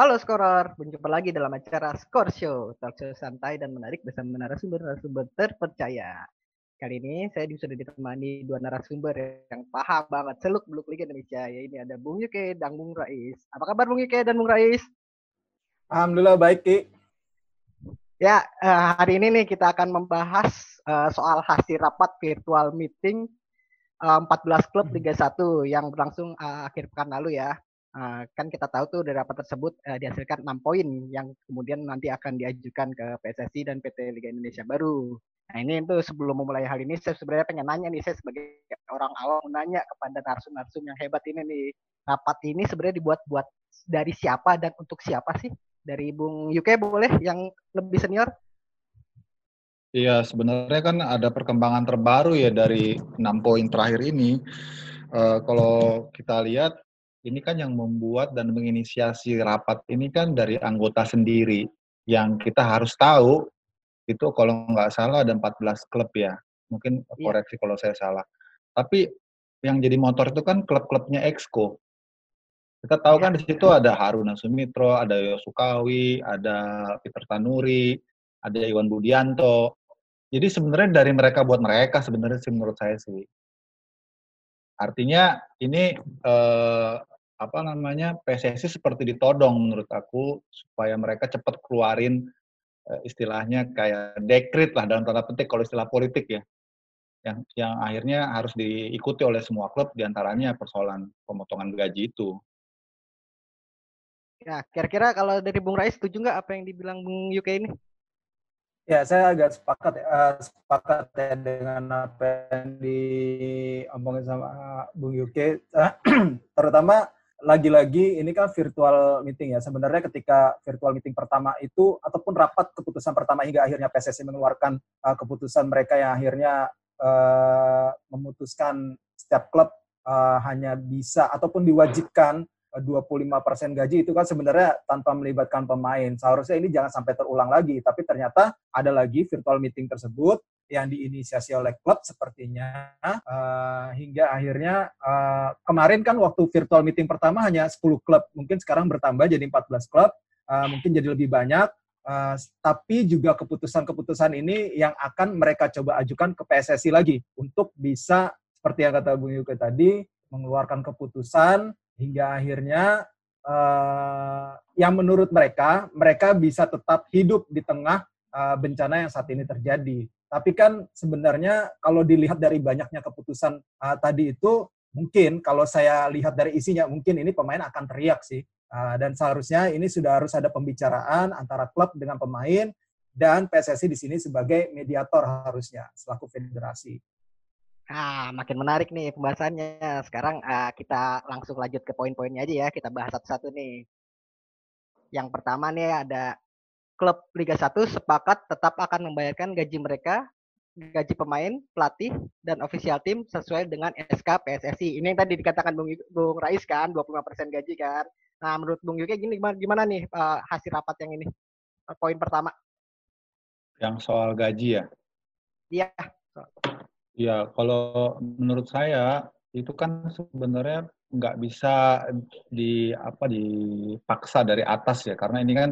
Halo Scorer, berjumpa lagi dalam acara Score Show, talk show santai dan menarik bersama narasumber-narasumber terpercaya. Kali ini saya sudah ditemani dua narasumber yang paham banget seluk beluk Liga Indonesia. Ya ini ada Bung Yuke dan Bung Rais. Apa kabar Bung Yuke dan Bung Rais? Alhamdulillah baik Ki. Ya eh, hari ini nih kita akan membahas uh, soal hasil rapat virtual meeting uh, 14 klub Liga 1 yang berlangsung akhir pekan lalu ya. Uh, kan kita tahu tuh dari rapat tersebut uh, dihasilkan 6 poin yang kemudian nanti akan diajukan ke PSSI dan PT Liga Indonesia baru. Nah ini itu sebelum memulai hal ini saya sebenarnya pengen nanya nih saya sebagai orang awam nanya kepada narsum-narsum yang hebat ini nih rapat ini sebenarnya dibuat buat dari siapa dan untuk siapa sih? Dari Bung Yuke boleh yang lebih senior? Iya, sebenarnya kan ada perkembangan terbaru ya dari enam poin terakhir ini. Uh, kalau kita lihat ini kan yang membuat dan menginisiasi rapat ini kan dari anggota sendiri. Yang kita harus tahu itu kalau nggak salah ada 14 klub ya. Mungkin iya. koreksi kalau saya salah. Tapi yang jadi motor itu kan klub-klubnya Exco. Kita tahu kan di situ ada Haruna Sumitro ada Yosukawi ada Peter Tanuri ada Iwan Budianto. Jadi sebenarnya dari mereka buat mereka sebenarnya sih menurut saya sih artinya ini eh, apa namanya PSSI seperti ditodong menurut aku supaya mereka cepat keluarin uh, istilahnya kayak dekrit lah dalam tanda petik kalau istilah politik ya yang yang akhirnya harus diikuti oleh semua klub di antaranya persoalan pemotongan gaji itu. Ya, kira-kira kalau dari Bung Rais setuju nggak apa yang dibilang Bung UK ini? Ya, saya agak sepakat uh, sepakat ya dengan apa yang diomongin sama Bung UK, terutama lagi-lagi ini kan virtual meeting ya. Sebenarnya ketika virtual meeting pertama itu ataupun rapat keputusan pertama hingga akhirnya PSSI mengeluarkan uh, keputusan mereka yang akhirnya uh, memutuskan setiap klub uh, hanya bisa ataupun diwajibkan 25% gaji itu kan sebenarnya tanpa melibatkan pemain. Seharusnya ini jangan sampai terulang lagi, tapi ternyata ada lagi virtual meeting tersebut yang diinisiasi oleh klub sepertinya uh, hingga akhirnya uh, kemarin kan waktu virtual meeting pertama hanya 10 klub, mungkin sekarang bertambah jadi 14 klub, uh, mungkin jadi lebih banyak. Uh, tapi juga keputusan-keputusan ini yang akan mereka coba ajukan ke PSSI lagi untuk bisa seperti yang kata Bung Yuke tadi mengeluarkan keputusan hingga akhirnya uh, yang menurut mereka mereka bisa tetap hidup di tengah uh, bencana yang saat ini terjadi. Tapi kan sebenarnya kalau dilihat dari banyaknya keputusan uh, tadi itu, mungkin kalau saya lihat dari isinya, mungkin ini pemain akan teriak sih. Uh, dan seharusnya ini sudah harus ada pembicaraan antara klub dengan pemain dan PSSI di sini sebagai mediator harusnya selaku federasi. Nah, makin menarik nih pembahasannya. Sekarang uh, kita langsung lanjut ke poin-poinnya aja ya. Kita bahas satu-satu nih. Yang pertama nih ada klub Liga 1 sepakat tetap akan membayarkan gaji mereka, gaji pemain, pelatih, dan official tim sesuai dengan SK PSSI. Ini yang tadi dikatakan Bung, Bung Rais kan, 25% gaji kan. Nah, menurut Bung Yuki gini gimana, gimana nih uh, hasil rapat yang ini? Uh, poin pertama. Yang soal gaji ya? Iya. Ya, kalau menurut saya itu kan sebenarnya nggak bisa di apa dipaksa dari atas ya karena ini kan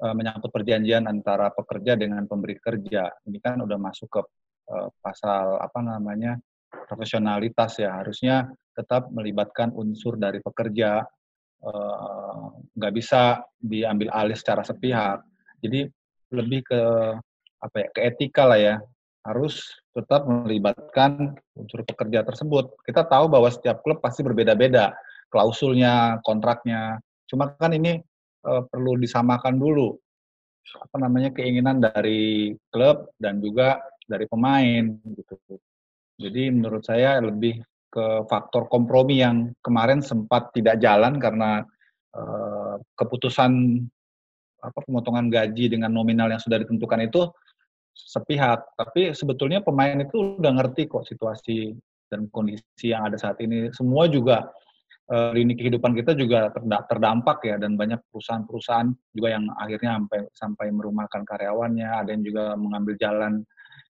uh, menyangkut perjanjian antara pekerja dengan pemberi kerja. Ini kan udah masuk ke uh, pasal apa namanya profesionalitas ya. Harusnya tetap melibatkan unsur dari pekerja. Eh, nggak bisa diambil alih secara sepihak. Jadi lebih ke apa ya ke etika lah ya. Harus tetap melibatkan unsur pekerja tersebut. Kita tahu bahwa setiap klub pasti berbeda-beda klausulnya, kontraknya. Cuma kan ini uh, perlu disamakan dulu apa namanya keinginan dari klub dan juga dari pemain gitu. Jadi menurut saya lebih ke faktor kompromi yang kemarin sempat tidak jalan karena uh, keputusan apa pemotongan gaji dengan nominal yang sudah ditentukan itu sepihak. Tapi sebetulnya pemain itu udah ngerti kok situasi dan kondisi yang ada saat ini. Semua juga uh, lini kehidupan kita juga terdampak ya dan banyak perusahaan-perusahaan juga yang akhirnya sampai sampai merumahkan karyawannya, ada yang juga mengambil jalan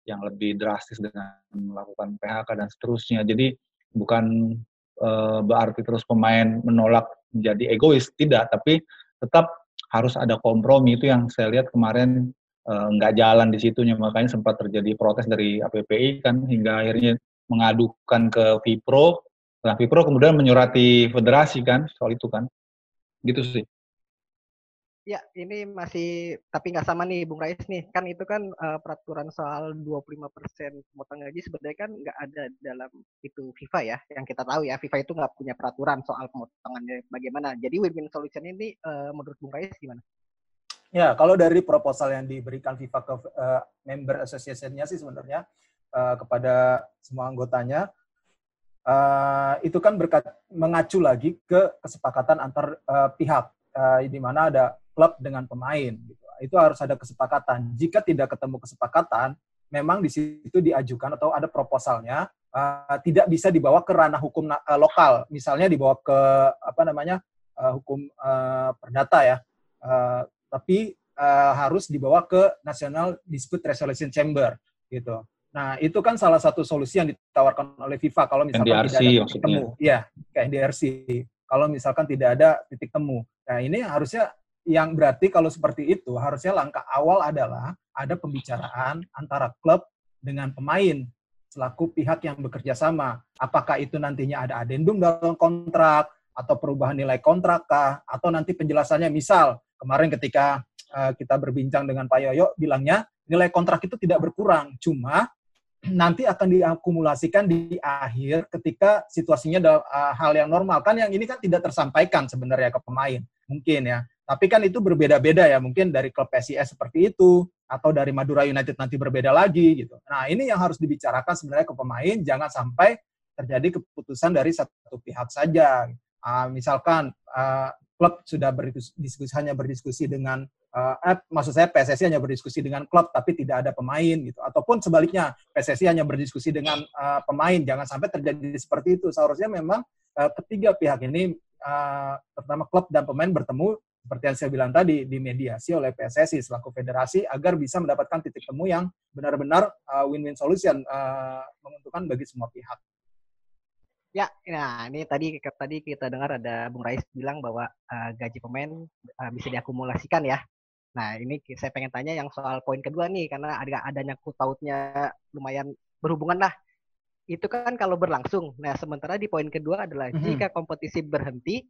yang lebih drastis dengan melakukan PHK dan seterusnya. Jadi bukan uh, berarti terus pemain menolak menjadi egois, tidak, tapi tetap harus ada kompromi itu yang saya lihat kemarin nggak jalan di situnya makanya sempat terjadi protes dari APPI kan hingga akhirnya mengadukan ke Vipro nah Vipro kemudian menyurati federasi kan soal itu kan gitu sih Ya, ini masih tapi nggak sama nih Bung Rais nih. Kan itu kan uh, peraturan soal 25% pemotongan gaji sebenarnya kan nggak ada dalam itu FIFA ya. Yang kita tahu ya, FIFA itu nggak punya peraturan soal pemotongannya bagaimana. Jadi win-win solution ini uh, menurut Bung Rais gimana? Ya, kalau dari proposal yang diberikan FIFA ke uh, member association-nya sih sebenarnya uh, kepada semua anggotanya uh, itu kan berkat mengacu lagi ke kesepakatan antar uh, pihak uh, di mana ada klub dengan pemain gitu. Itu harus ada kesepakatan. Jika tidak ketemu kesepakatan, memang di situ diajukan atau ada proposalnya uh, tidak bisa dibawa ke ranah hukum uh, lokal. Misalnya dibawa ke apa namanya? Uh, hukum uh, perdata ya. Uh, tapi uh, harus dibawa ke National Dispute Resolution Chamber gitu. Nah, itu kan salah satu solusi yang ditawarkan oleh FIFA kalau misalkan NDRC, tidak ada titik temu. Iya, kayak NDRC. Kalau misalkan tidak ada titik temu. Nah, ini harusnya yang berarti kalau seperti itu harusnya langkah awal adalah ada pembicaraan antara klub dengan pemain selaku pihak yang bekerja sama. Apakah itu nantinya ada adendum dalam kontrak atau perubahan nilai kontrak kah atau nanti penjelasannya misal kemarin ketika uh, kita berbincang dengan Pak Yoyo bilangnya nilai kontrak itu tidak berkurang, cuma nanti akan diakumulasikan di akhir ketika situasinya ada uh, hal yang normal. Kan yang ini kan tidak tersampaikan sebenarnya ke pemain. Mungkin ya. Tapi kan itu berbeda-beda ya, mungkin dari klub PSIS seperti itu, atau dari Madura United nanti berbeda lagi gitu. Nah ini yang harus dibicarakan sebenarnya ke pemain, jangan sampai terjadi keputusan dari satu pihak saja. Uh, misalkan uh, klub sudah berdiskusi hanya berdiskusi dengan uh, eh, maksud saya PSSI hanya berdiskusi dengan klub tapi tidak ada pemain gitu. Ataupun sebaliknya PSSI hanya berdiskusi dengan uh, pemain. Jangan sampai terjadi seperti itu. Seharusnya memang uh, ketiga pihak ini uh, terutama klub dan pemain bertemu seperti yang saya bilang tadi dimediasi oleh PSSI selaku federasi agar bisa mendapatkan titik temu yang benar-benar uh, win-win solution uh, menguntungkan bagi semua pihak. Ya, nah ini tadi tadi kita dengar ada Bung Rais bilang bahwa uh, gaji pemain uh, bisa diakumulasikan ya. Nah ini saya pengen tanya yang soal poin kedua nih karena ada adanya kutautnya lumayan berhubungan lah. Itu kan kalau berlangsung. Nah sementara di poin kedua adalah mm -hmm. jika kompetisi berhenti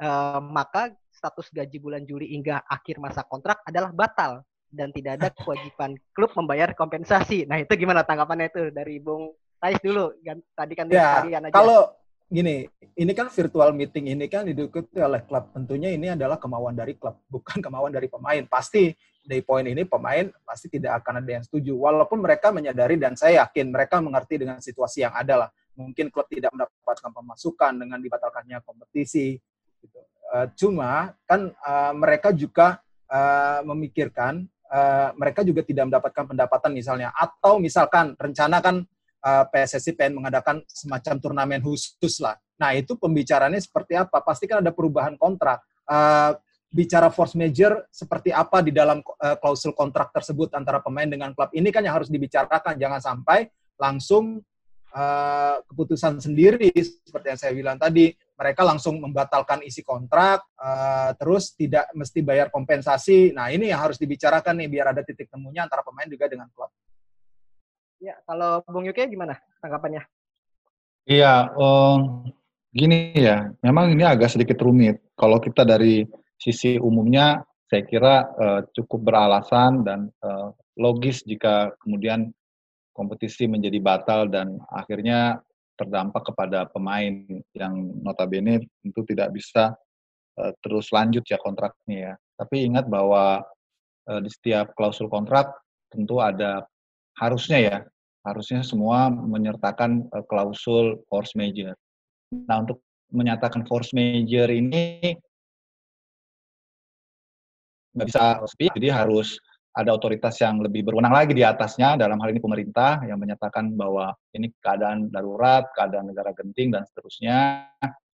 uh, maka status gaji bulan Juli hingga akhir masa kontrak adalah batal dan tidak ada kewajiban klub membayar kompensasi. Nah itu gimana tanggapannya itu dari Bung Tais dulu? Tadi kan ya, aja. Kalau gini, ini kan virtual meeting ini kan diikuti oleh klub. Tentunya ini adalah kemauan dari klub, bukan kemauan dari pemain. Pasti dari poin ini pemain pasti tidak akan ada yang setuju. Walaupun mereka menyadari dan saya yakin mereka mengerti dengan situasi yang ada lah. Mungkin klub tidak mendapatkan pemasukan dengan dibatalkannya kompetisi, Gitu. Uh, cuma kan uh, mereka juga uh, memikirkan uh, mereka juga tidak mendapatkan pendapatan misalnya atau misalkan rencana kan uh, PSSI pengen mengadakan semacam turnamen khusus lah. Nah itu pembicaranya seperti apa? Pasti kan ada perubahan kontrak. Uh, bicara force major seperti apa di dalam uh, klausul kontrak tersebut antara pemain dengan klub ini kan yang harus dibicarakan. Jangan sampai langsung uh, keputusan sendiri seperti yang saya bilang tadi mereka langsung membatalkan isi kontrak, uh, terus tidak mesti bayar kompensasi. Nah ini yang harus dibicarakan nih biar ada titik temunya antara pemain juga dengan klub. Ya, kalau Bung Yuki gimana tanggapannya? Iya, um, gini ya, memang ini agak sedikit rumit. Kalau kita dari sisi umumnya, saya kira uh, cukup beralasan dan uh, logis jika kemudian kompetisi menjadi batal dan akhirnya terdampak kepada pemain yang notabene tentu tidak bisa uh, terus lanjut ya kontraknya ya. Tapi ingat bahwa uh, di setiap klausul kontrak tentu ada harusnya ya, harusnya semua menyertakan uh, klausul force major. Nah, untuk menyatakan force major ini nggak bisa jadi harus ada otoritas yang lebih berwenang lagi di atasnya, dalam hal ini pemerintah yang menyatakan bahwa ini keadaan darurat, keadaan negara genting, dan seterusnya,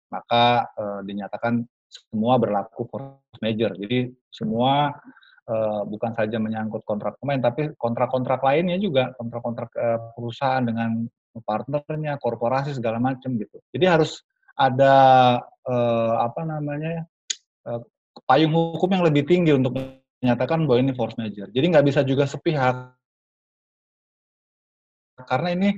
maka e, dinyatakan semua berlaku force major. Jadi semua e, bukan saja menyangkut kontrak pemain, tapi kontrak-kontrak lainnya juga, kontrak-kontrak e, perusahaan dengan partnernya, korporasi segala macam gitu. Jadi harus ada e, apa namanya payung hukum yang lebih tinggi untuk menyatakan bahwa ini force major. Jadi nggak bisa juga sepihak karena ini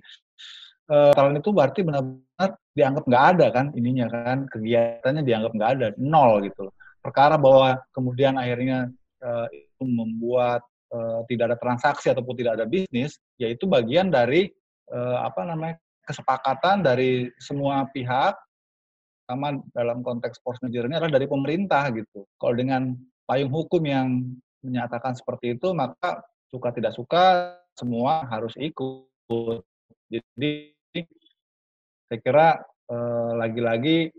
uh, itu berarti benar-benar dianggap nggak ada kan ininya kan kegiatannya dianggap nggak ada nol gitu loh. Perkara bahwa kemudian akhirnya uh, itu membuat uh, tidak ada transaksi ataupun tidak ada bisnis, yaitu bagian dari uh, apa namanya kesepakatan dari semua pihak sama dalam konteks force major ini adalah dari pemerintah gitu. Kalau dengan payung hukum yang menyatakan seperti itu, maka suka tidak suka semua harus ikut. Jadi saya kira eh, lagi-lagi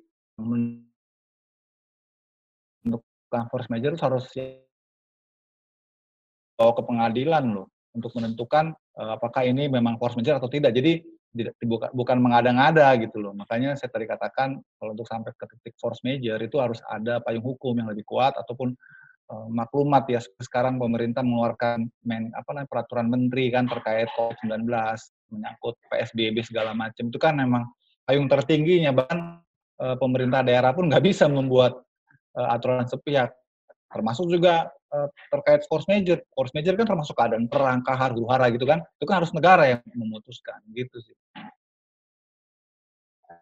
untuk force major harus bawa ke pengadilan loh untuk menentukan eh, apakah ini memang force major atau tidak. Jadi bukan bukan mengada-ngada gitu loh. Makanya saya tadi katakan kalau untuk sampai ke titik force major itu harus ada payung hukum yang lebih kuat ataupun uh, maklumat ya sekarang pemerintah mengeluarkan men, apa namanya peraturan menteri kan terkait COVID-19 menyangkut PSBB segala macam itu kan memang payung tertingginya bahkan uh, pemerintah daerah pun nggak bisa membuat uh, aturan sepihak termasuk juga uh, terkait force major. Force major kan termasuk keadaan perang kahar huru hara gitu kan. Itu kan harus negara yang memutuskan gitu sih.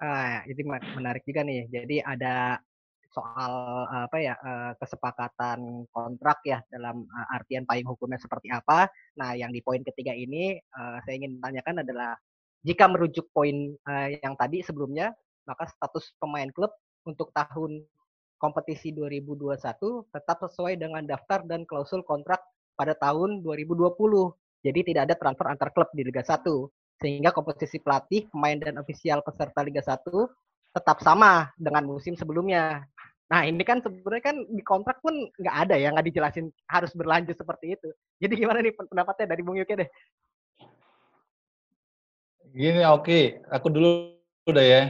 Ah itu menarik juga nih. Jadi ada soal apa ya kesepakatan kontrak ya dalam artian payung hukumnya seperti apa. Nah, yang di poin ketiga ini saya ingin tanyakan adalah jika merujuk poin yang tadi sebelumnya, maka status pemain klub untuk tahun kompetisi 2021 tetap sesuai dengan daftar dan klausul kontrak pada tahun 2020. Jadi tidak ada transfer antar klub di Liga 1. Sehingga komposisi pelatih, pemain dan ofisial peserta Liga 1 tetap sama dengan musim sebelumnya. Nah ini kan sebenarnya kan di kontrak pun nggak ada ya nggak dijelasin harus berlanjut seperti itu. Jadi gimana nih pendapatnya dari Bung Yuki deh? Gini oke, okay. aku dulu udah ya.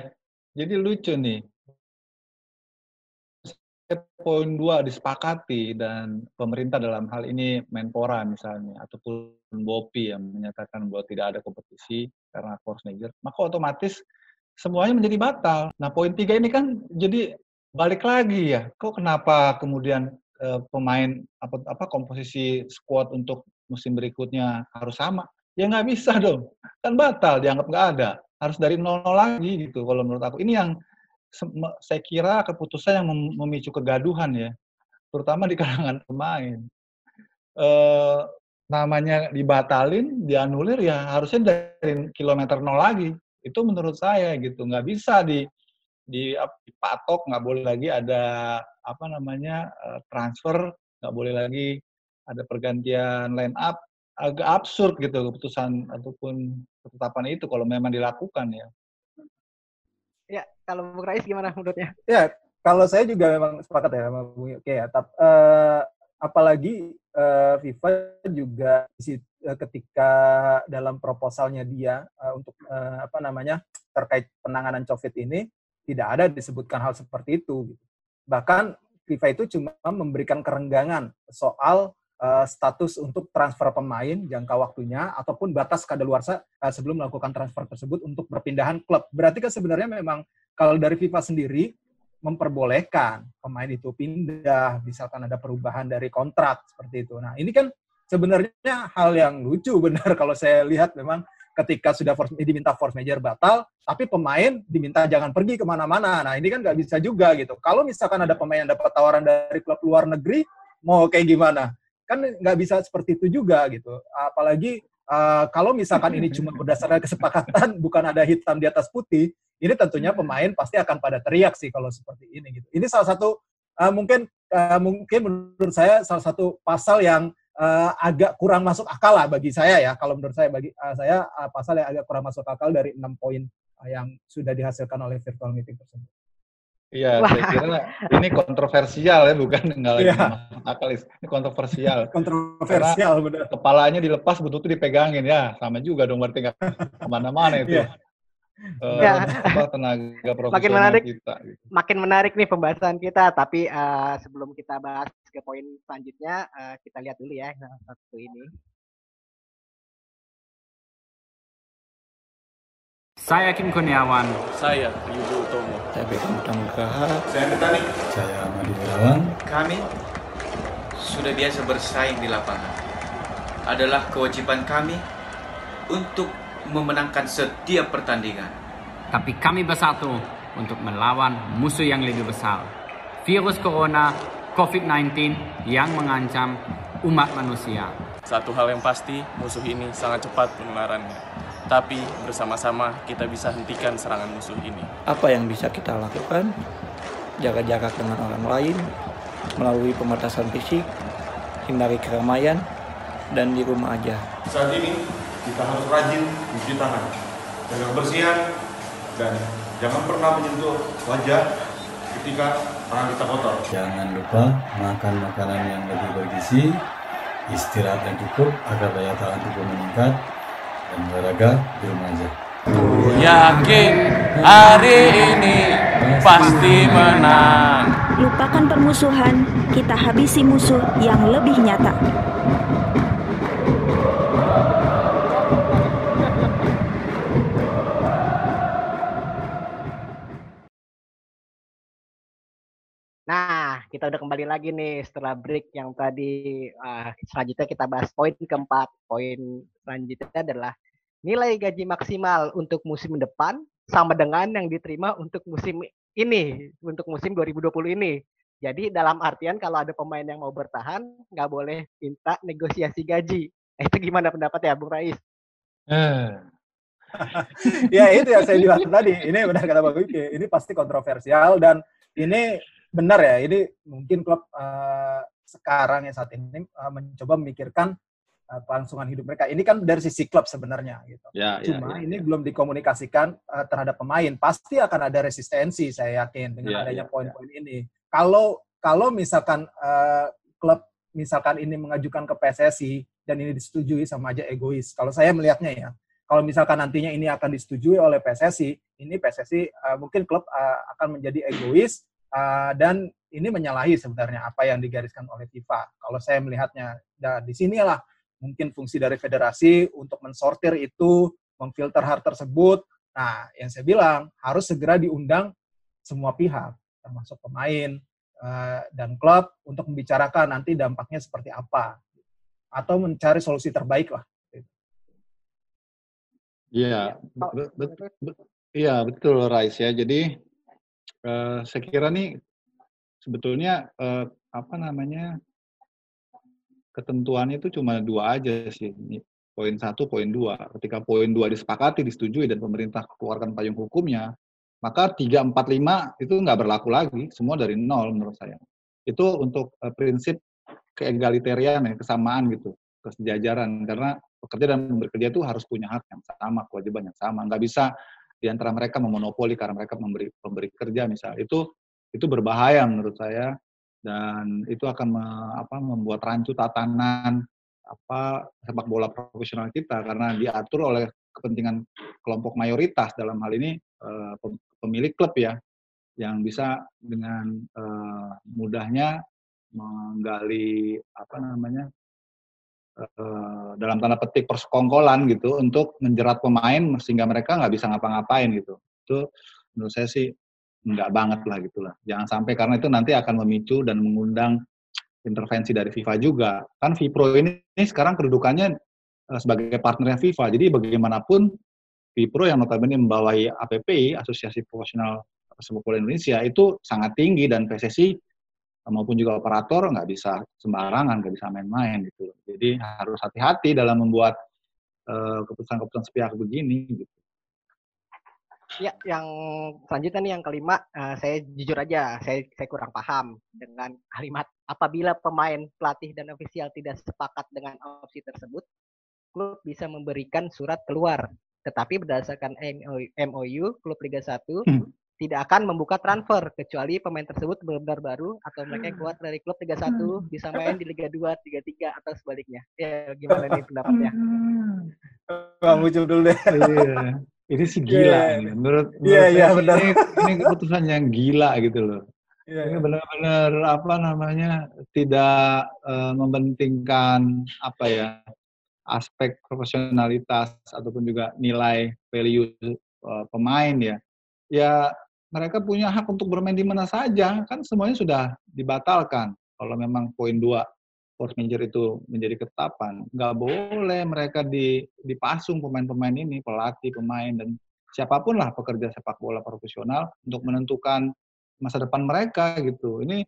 Jadi lucu nih. Poin dua disepakati dan pemerintah dalam hal ini Menpora misalnya ataupun Bopi yang menyatakan bahwa tidak ada kompetisi karena force major, maka otomatis semuanya menjadi batal. Nah poin tiga ini kan jadi balik lagi ya, kok kenapa kemudian uh, pemain apa, apa komposisi squad untuk musim berikutnya harus sama? Ya nggak bisa dong, kan batal, dianggap nggak ada. Harus dari nol nol lagi gitu kalau menurut aku. Ini yang saya kira keputusan yang memicu kegaduhan ya, terutama di kalangan pemain. Uh, namanya dibatalin, dianulir ya harusnya dari kilometer nol lagi. Itu menurut saya gitu, nggak bisa di di dipatok nggak boleh lagi ada apa namanya eh, transfer nggak boleh lagi ada pergantian line up agak absurd gitu keputusan ataupun ketetapan itu kalau memang dilakukan ya. Ya, kalau Bung Rais gimana menurutnya? Ya, kalau saya juga memang sepakat ya sama Bung Oke ya. Tapi, uh, apalagi uh, FIFA juga ketika dalam proposalnya dia uh, untuk uh, apa namanya terkait penanganan COVID ini tidak ada disebutkan hal seperti itu. Gitu. Bahkan FIFA itu cuma memberikan kerenggangan soal uh, status untuk transfer pemain jangka waktunya ataupun batas kadaluarsa uh, sebelum melakukan transfer tersebut untuk perpindahan klub. Berarti kan sebenarnya memang kalau dari FIFA sendiri memperbolehkan pemain itu pindah, misalkan ada perubahan dari kontrak seperti itu. Nah, ini kan sebenarnya hal yang lucu benar kalau saya lihat memang ketika sudah force, diminta force major batal, tapi pemain diminta jangan pergi ke mana-mana. Nah ini kan nggak bisa juga gitu. Kalau misalkan ada pemain yang dapat tawaran dari klub luar negeri, mau kayak gimana? Kan nggak bisa seperti itu juga gitu. Apalagi uh, kalau misalkan ini cuma berdasarkan kesepakatan, bukan ada hitam di atas putih, ini tentunya pemain pasti akan pada teriak sih kalau seperti ini gitu. Ini salah satu uh, mungkin uh, mungkin menurut saya salah satu pasal yang uh, agak kurang masuk akal lah bagi saya ya. Kalau menurut saya bagi uh, saya uh, pasal yang agak kurang masuk akal dari enam poin uh, yang sudah dihasilkan oleh virtual meeting tersebut. Iya, saya kira ini kontroversial ya, bukan nggak lagi yeah. akal. Ini kontroversial. kontroversial, benar. Kepalanya dilepas, bututnya dipegangin ya, sama juga dong berarti nggak ke mana-mana itu. Yeah uh, ya. apa tenaga profesional makin menarik, kita. Gitu. Makin menarik nih pembahasan kita, tapi uh, sebelum kita bahas ke poin selanjutnya, uh, kita lihat dulu ya satu ini. Saya Kim Kurniawan. Saya Yudo Utomo. Saya Beckham Nugraha. Saya Betani. Saya Madi Wirawan. Kami sudah biasa bersaing di lapangan. Adalah kewajiban kami untuk memenangkan setiap pertandingan. Tapi kami bersatu untuk melawan musuh yang lebih besar. Virus Corona COVID-19 yang mengancam umat manusia. Satu hal yang pasti, musuh ini sangat cepat penularannya. Tapi bersama-sama kita bisa hentikan serangan musuh ini. Apa yang bisa kita lakukan? Jaga jarak dengan orang lain, melalui pembatasan fisik, hindari keramaian, dan di rumah aja. Saat ini kita harus rajin cuci tangan, jaga kebersihan, dan jangan pernah menyentuh wajah ketika tangan kita kotor. Jangan lupa makan makanan yang lebih bergizi, istirahat yang cukup agar daya tahan tubuh meningkat, dan olahraga di rumah aja. Yakin hari ini pasti menang. Lupakan permusuhan, kita habisi musuh yang lebih nyata. Kita udah kembali lagi nih setelah break yang tadi uh, selanjutnya kita bahas poin keempat. Poin selanjutnya adalah nilai gaji maksimal untuk musim depan sama dengan yang diterima untuk musim ini, untuk musim 2020 ini. Jadi dalam artian kalau ada pemain yang mau bertahan, nggak boleh minta negosiasi gaji. Nah, itu gimana pendapat ya, Bung Rais? ya itu yang saya bilang tadi. Ini benar kata Bang Wiki. Ini pasti kontroversial dan ini benar ya. Ini mungkin klub uh, sekarang ya saat ini uh, mencoba memikirkan uh, kelangsungan hidup mereka. Ini kan dari sisi klub sebenarnya gitu. Ya, Cuma ya, ya, ini ya. belum dikomunikasikan uh, terhadap pemain. Pasti akan ada resistensi saya yakin dengan Ya, adanya ya, poin-poin ini. Kalau kalau misalkan uh, klub misalkan ini mengajukan ke PSSI dan ini disetujui sama aja egois. Kalau saya melihatnya ya. Kalau misalkan nantinya ini akan disetujui oleh PSSI, ini PSSI uh, mungkin klub uh, akan menjadi egois uh, dan ini menyalahi sebenarnya apa yang digariskan oleh FIFA. Kalau saya melihatnya, dan di sinilah mungkin fungsi dari federasi untuk mensortir itu, memfilter hal tersebut. Nah, yang saya bilang harus segera diundang semua pihak, termasuk pemain uh, dan klub untuk membicarakan nanti dampaknya seperti apa, atau mencari solusi terbaik lah. Iya, be- be- be- iya betul Rais ya. Jadi eh, saya kira nih sebetulnya eh, apa namanya ketentuannya itu cuma dua aja sih. Poin satu, poin dua. Ketika poin dua disepakati, disetujui dan pemerintah keluarkan payung hukumnya, maka tiga empat lima itu nggak berlaku lagi. Semua dari nol menurut saya. Itu untuk eh, prinsip keegalitarian ya, kesamaan gitu, kesejajaran. Karena pekerja dan bekerja itu harus punya hak yang sama, kewajiban yang sama. Nggak bisa di antara mereka memonopoli karena mereka memberi pemberi kerja misalnya. Itu itu berbahaya menurut saya. Dan itu akan me, apa, membuat rancu tatanan apa sepak bola profesional kita. Karena diatur oleh kepentingan kelompok mayoritas dalam hal ini pem- pemilik klub ya. Yang bisa dengan eh, mudahnya menggali apa namanya eh, dalam tanda petik persekongkolan gitu untuk menjerat pemain sehingga mereka nggak bisa ngapa-ngapain gitu. Itu menurut saya sih nggak banget lah gitulah jangan sampai karena itu nanti akan memicu dan mengundang intervensi dari FIFA juga. Kan Vipro ini, ini sekarang kedudukannya eh, sebagai partnernya FIFA. Jadi bagaimanapun Vipro yang notabene membawahi APPI Asosiasi Profesional Sepak Bola Indonesia itu sangat tinggi dan PSSI maupun juga operator nggak bisa sembarangan nggak bisa main-main gitu jadi harus hati-hati dalam membuat eh, keputusan-keputusan sepihak begini gitu. Ya, yang selanjutnya nih yang kelima, eh, saya jujur aja, saya saya kurang paham dengan kalimat apabila pemain, pelatih dan ofisial tidak sepakat dengan opsi tersebut, klub bisa memberikan surat keluar. Tetapi berdasarkan MOU, klub Liga 1 Hmm. Tidak akan membuka transfer kecuali pemain tersebut benar-benar baru atau mereka yang keluar dari klub Liga 1 bisa main di Liga 2, 3, 3 atau sebaliknya. Ya, gimana nih pendapatnya? Bang Ucup dulu deh. Iya. Ini sih gila. Iya, ini. Menurut, menurut Iya, saya iya, sih benar. ini, ini keputusan yang gila gitu loh. Iya, Ini benar-benar apa namanya tidak mementingkan apa ya aspek profesionalitas ataupun juga nilai value uh, pemain ya. Ya mereka punya hak untuk bermain di mana saja, kan semuanya sudah dibatalkan. Kalau memang poin dua force major itu menjadi ketetapan, nggak boleh mereka di, dipasung pemain-pemain ini, pelatih, pemain, dan siapa pun lah pekerja sepak bola profesional untuk menentukan masa depan mereka gitu. Ini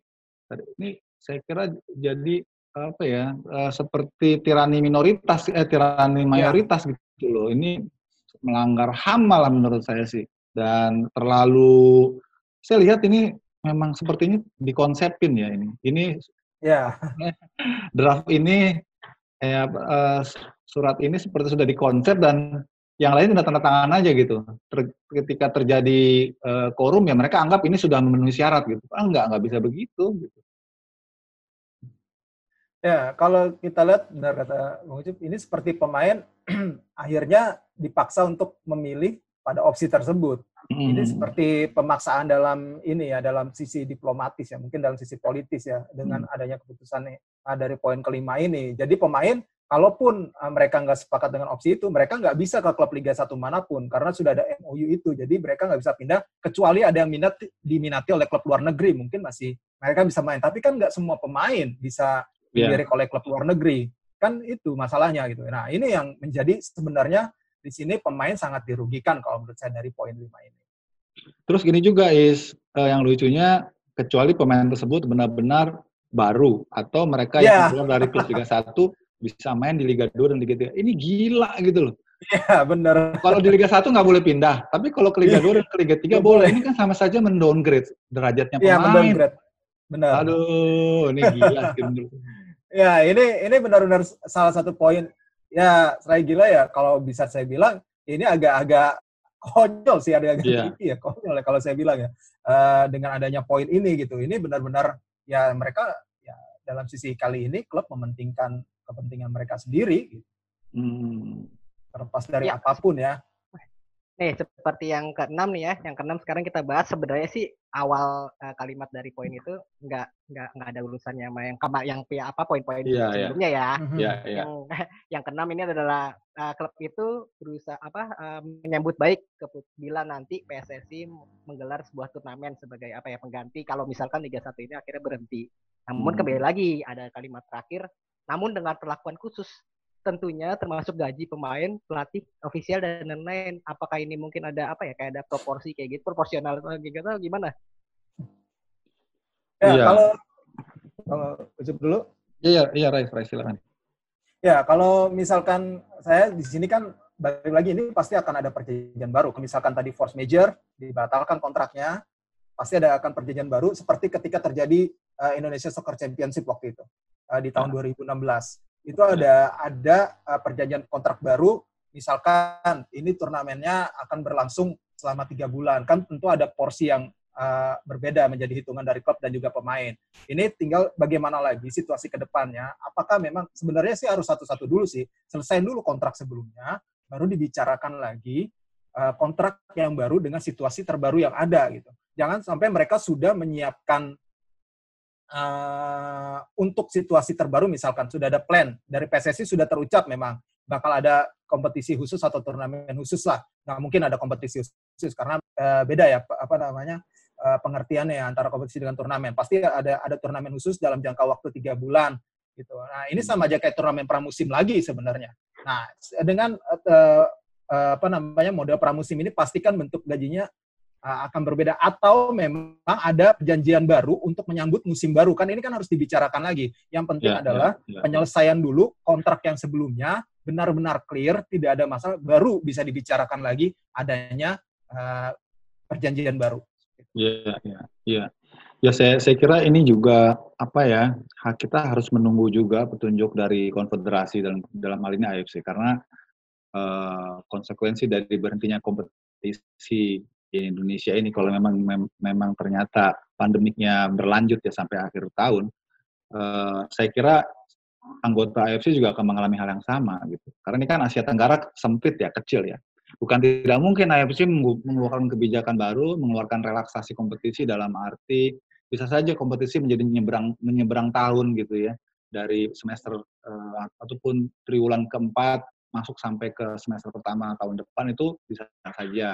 ini saya kira jadi apa ya uh, seperti tirani minoritas eh tirani iya. mayoritas ya. gitu loh. Ini melanggar HAM malah menurut saya sih dan terlalu saya lihat ini memang sepertinya dikonsepin ya ini. Ini ya draft ini ya uh, surat ini seperti sudah dikonsep dan yang lain sudah tanda tangan aja gitu. Ter, ketika terjadi uh, korum ya mereka anggap ini sudah memenuhi syarat gitu. Ah enggak, enggak bisa begitu gitu. Ya, kalau kita lihat benar kata Bang Ucup, ini seperti pemain akhirnya dipaksa untuk memilih pada opsi tersebut. Hmm. Ini seperti pemaksaan dalam ini ya, dalam sisi diplomatis ya, mungkin dalam sisi politis ya, dengan hmm. adanya keputusan dari poin kelima ini. Jadi pemain, kalaupun uh, mereka nggak sepakat dengan opsi itu, mereka nggak bisa ke klub Liga 1 mana pun karena sudah ada MOU itu. Jadi mereka nggak bisa pindah kecuali ada yang minat diminati oleh klub luar negeri, mungkin masih mereka bisa main. Tapi kan nggak semua pemain bisa yeah. dilirik oleh klub luar negeri. Kan itu masalahnya gitu. Nah ini yang menjadi sebenarnya di sini pemain sangat dirugikan kalau menurut saya dari poin lima ini. Terus gini juga is uh, yang lucunya kecuali pemain tersebut benar-benar baru atau mereka yeah. yang keluar dari klub Liga 1 bisa main di Liga 2 dan Liga 3. Ini gila gitu loh. Iya, yeah, benar. Kalau di Liga 1 nggak boleh pindah, tapi kalau ke Liga 2 dan ke Liga 3 boleh. Ini kan sama saja mendowngrade derajatnya iya, pemain. Iya, mendowngrade. Benar. Aduh, ini gila sih Ya, ini ini benar-benar salah satu poin ya saya gila ya kalau bisa saya bilang ini agak-agak konyol sih ada agak yeah. ya konyol ya kalau saya bilang ya uh, dengan adanya poin ini gitu ini benar-benar ya mereka ya dalam sisi kali ini klub mementingkan kepentingan mereka sendiri gitu. hmm. terlepas dari ya. apa pun ya Nih, seperti yang keenam nih ya, yang keenam sekarang kita bahas sebenarnya sih awal uh, kalimat dari poin itu nggak nggak nggak ada urusannya sama yang kama yang pia apa poin-poin yeah, iya. sebelumnya yeah. ya. Yeah, yeah. Yang yang keenam ini adalah uh, klub itu berusaha apa uh, menyambut baik bila nanti PSSI menggelar sebuah turnamen sebagai apa ya pengganti kalau misalkan Liga 1 ini akhirnya berhenti. Namun hmm. kembali lagi ada kalimat terakhir, namun dengan perlakuan khusus tentunya termasuk gaji pemain, pelatih, ofisial dan lain-lain. Apakah ini mungkin ada apa ya kayak ada proporsi kayak gitu, proporsional gitu gimana? Ya, iya. kalau kalau ucap dulu. Iya, iya, Rai, Rai silakan. Ya, kalau misalkan saya di sini kan balik lagi ini pasti akan ada perjanjian baru. Misalkan tadi force major dibatalkan kontraknya, pasti ada akan perjanjian baru seperti ketika terjadi uh, Indonesia Soccer Championship waktu itu uh, di tahun ya. 2016 itu ada ada uh, perjanjian kontrak baru. Misalkan ini turnamennya akan berlangsung selama tiga bulan. Kan tentu ada porsi yang uh, berbeda menjadi hitungan dari klub dan juga pemain. Ini tinggal bagaimana lagi situasi ke depannya. Apakah memang sebenarnya sih harus satu-satu dulu sih? Selesai dulu kontrak sebelumnya baru dibicarakan lagi uh, kontrak yang baru dengan situasi terbaru yang ada gitu. Jangan sampai mereka sudah menyiapkan uh, untuk situasi terbaru misalkan sudah ada plan dari PSSI sudah terucap memang bakal ada kompetisi khusus atau turnamen khusus lah. Nggak mungkin ada kompetisi khusus karena uh, beda ya apa namanya uh, pengertiannya antara kompetisi dengan turnamen. Pasti ada ada turnamen khusus dalam jangka waktu tiga bulan gitu. Nah ini sama aja kayak turnamen pramusim lagi sebenarnya. Nah dengan uh, uh, apa namanya model pramusim ini pastikan bentuk gajinya akan berbeda. Atau memang ada perjanjian baru untuk menyambut musim baru. Kan ini kan harus dibicarakan lagi. Yang penting yeah, adalah yeah, yeah. penyelesaian dulu kontrak yang sebelumnya benar-benar clear tidak ada masalah baru bisa dibicarakan lagi adanya uh, perjanjian baru. Iya, iya, iya. Ya saya saya kira ini juga apa ya kita harus menunggu juga petunjuk dari konfederasi dalam dalam hal ini AFC karena uh, konsekuensi dari berhentinya kompetisi di Indonesia ini kalau memang mem memang ternyata pandemiknya berlanjut ya sampai akhir tahun, uh, saya kira anggota AFC juga akan mengalami hal yang sama gitu. Karena ini kan Asia Tenggara sempit ya, kecil ya. Bukan tidak mungkin AFC mengeluarkan kebijakan baru, mengeluarkan relaksasi kompetisi dalam arti bisa saja kompetisi menjadi menyeberang menyeberang tahun gitu ya dari semester uh, ataupun triwulan keempat masuk sampai ke semester pertama tahun depan itu bisa saja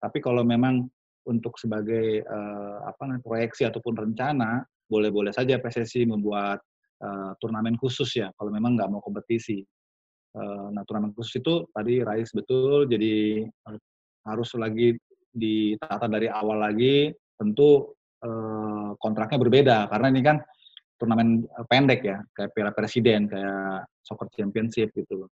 Tapi kalau memang untuk sebagai uh, apa namanya proyeksi ataupun rencana, boleh-boleh saja PSSI membuat uh, turnamen khusus ya, kalau memang nggak mau kompetisi. Uh, nah turnamen khusus itu tadi Rais betul, jadi harus lagi ditata dari awal lagi. Tentu uh, kontraknya berbeda karena ini kan turnamen pendek ya, kayak Piala Presiden, kayak Soccer Championship gitu.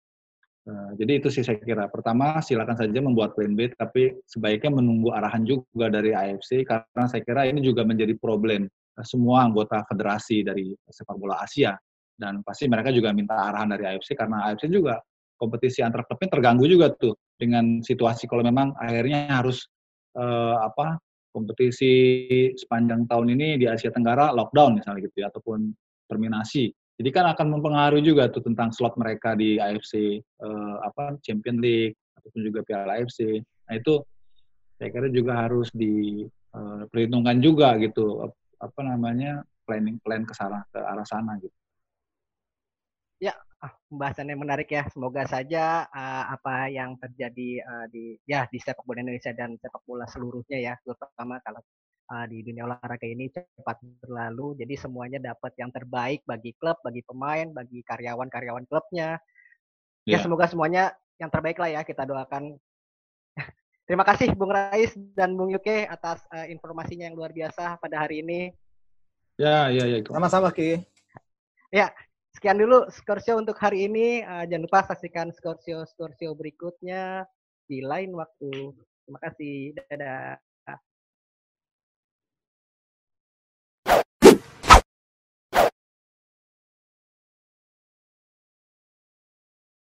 Uh, jadi itu sih saya kira. Pertama, silakan saja membuat plan B, tapi sebaiknya menunggu arahan juga dari AFC karena saya kira ini juga menjadi problem semua anggota federasi dari sepak bola Asia dan pasti mereka juga minta arahan dari AFC karena AFC juga kompetisi antar klubnya terganggu juga tuh dengan situasi kalau memang akhirnya harus uh, apa kompetisi sepanjang tahun ini di Asia Tenggara lockdown misalnya gitu ya ataupun terminasi. Jadi kan akan mempengaruhi juga tuh tentang slot mereka di AFC eh, apa Champion League ataupun juga Piala AFC. Nah itu saya kira juga harus diperhitungkan eh, juga gitu apa namanya planning plan ke sana ke arah sana gitu. Ya, ah, pembahasannya menarik ya. Semoga saja uh, apa yang terjadi uh, di ya di sepak bola Indonesia dan sepak bola seluruhnya ya, terutama kalau uh, di dunia olahraga ini cepat berlalu. Jadi semuanya dapat yang terbaik bagi klub, bagi pemain, bagi karyawan-karyawan klubnya. Ya. ya semoga semuanya yang terbaik lah ya kita doakan. Terima kasih Bung Rais dan Bung Yuke atas uh, informasinya yang luar biasa pada hari ini. Ya, ya, ya. Sama-sama Ki. Ya, sekian dulu Skorsio untuk hari ini. Uh, jangan lupa saksikan Skorsio Skorsio berikutnya di lain waktu. Terima kasih. Dadah.